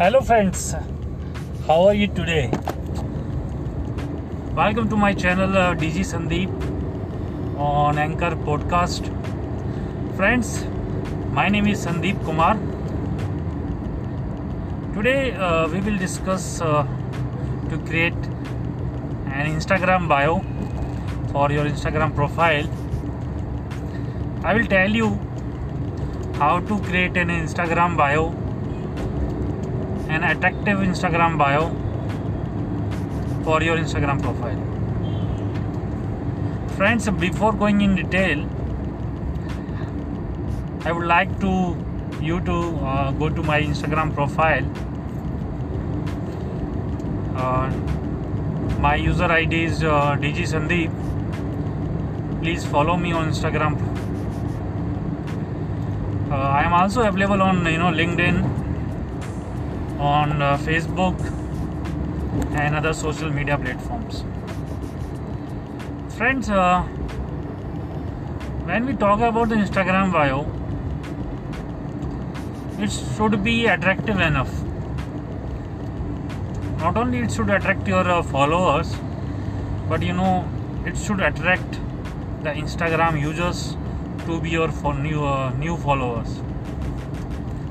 Hello, friends. How are you today? Welcome to my channel, uh, DG Sandeep on Anchor Podcast. Friends, my name is Sandeep Kumar. Today, uh, we will discuss uh, to create an Instagram bio for your Instagram profile. I will tell you how to create an Instagram bio an attractive Instagram bio for your Instagram profile. Friends, before going in detail, I would like to you to uh, go to my Instagram profile. Uh, my user ID is uh, DG Sandeep. Please follow me on Instagram. Uh, I am also available on you know LinkedIn on uh, Facebook and other social media platforms. Friends, uh, when we talk about the Instagram bio, it should be attractive enough. Not only it should attract your uh, followers, but you know it should attract the Instagram users to be your new uh, new followers.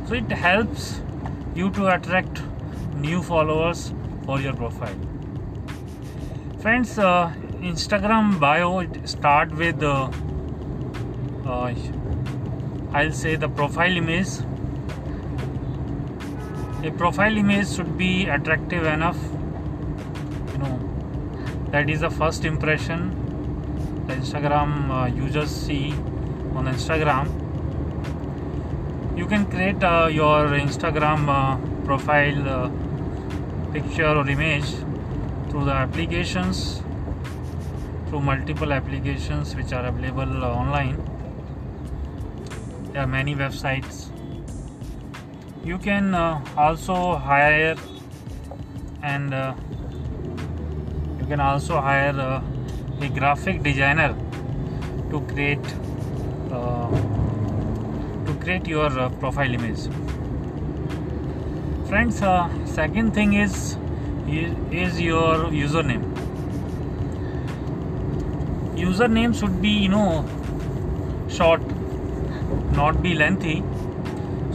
So it helps you to attract new followers for your profile. Friends uh, instagram bio start with uh, uh, i'll say the profile image. A profile image should be attractive enough you know that is the first impression the instagram uh, users see on instagram you can create uh, your instagram uh, profile uh, picture or image through the applications through multiple applications which are available uh, online. There are many websites. You can uh, also hire and you can also hire a graphic designer to create uh, create your uh, profile image. Friends uh, second thing is is your username. Username should be you know short not be lengthy.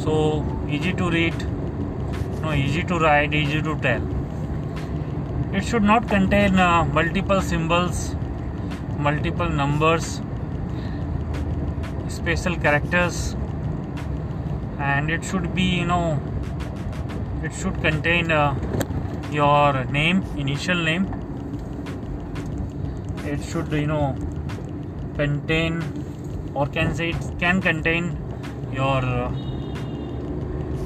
So easy to read no easy to write easy to tell. It should not contain uh, multiple symbols multiple numbers special characters and it should be you know it should contain uh, your name initial name. It should you know contain or can say it can contain your uh,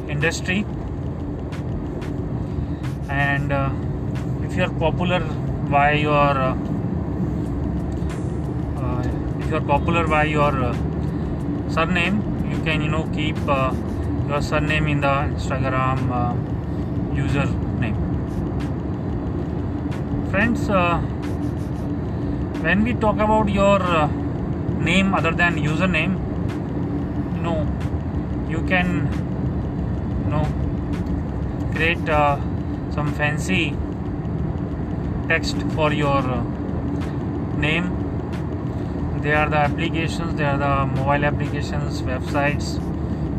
industry. And uh, if you are popular by your uh, uh, if you are popular by your uh, surname you can you know keep uh, your surname in the instagram uh, user name. Friends uh, when we talk about your uh, name other than username you know you can you know create uh, some fancy text for your uh, name they are the applications they are the mobile applications websites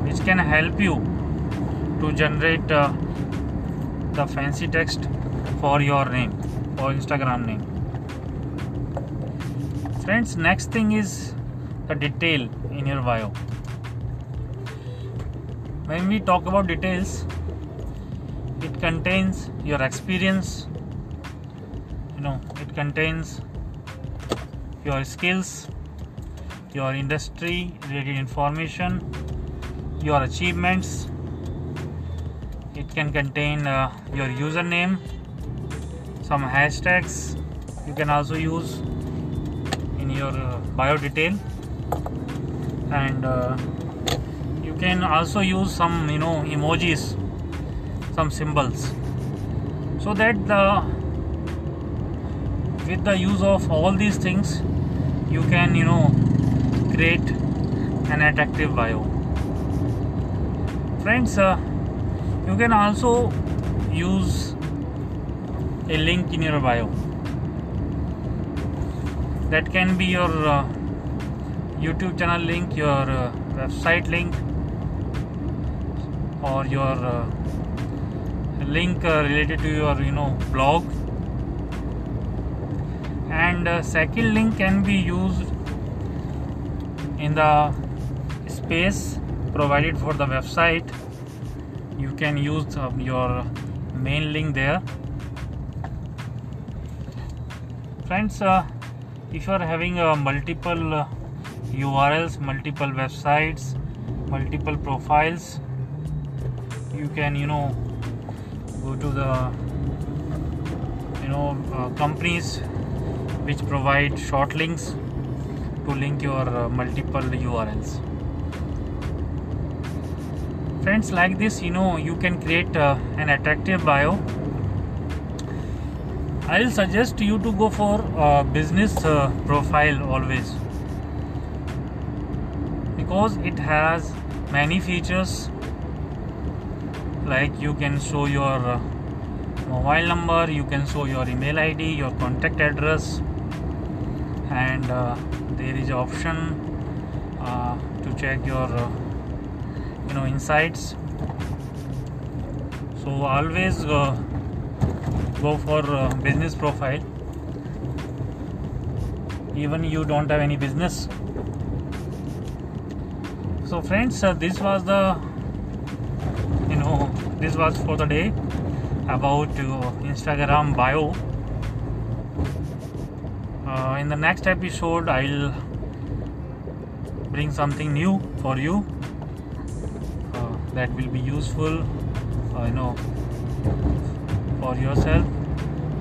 which can help you to generate uh, the fancy text for your name or instagram name. Friends next thing is the detail in your bio. When we talk about details it contains your experience you know it contains your skills your industry related information your achievements. It can contain uh, your username some hashtags you can also use in your uh, bio detail. And uh, you can also use some you know emojis some symbols. So that the with the use of all these things you can you know create an attractive bio. Friends uh, you can also use a link in your bio. That can be your uh, youtube channel link your uh, website link or your uh, link uh, related to your you know blog. And uh, second link can be used in the space provided for the website. You can use uh, your main link there. Friends uh, if you are having uh, multiple urls multiple websites multiple profiles you can you know go to the you know uh, companies which provide short links to link your uh, multiple urls friends like this you know you can create uh, an attractive bio. I'll suggest you to go for uh, business uh, profile always. Because it has many features. Like you can show your uh, mobile number you can show your email id your contact address and uh, there is option uh, to check your uh, you know insights. So always uh, go for uh, business profile. Even you don't have any business. So friends this was the you know this was for the day about uh, instagram bio uh, in the next episode i'll bring something new for you uh, that will be useful uh, you know for yourself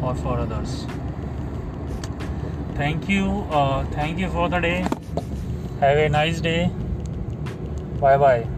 or for others. Thank you uh, thank you for the day. Have a nice day. Bye bye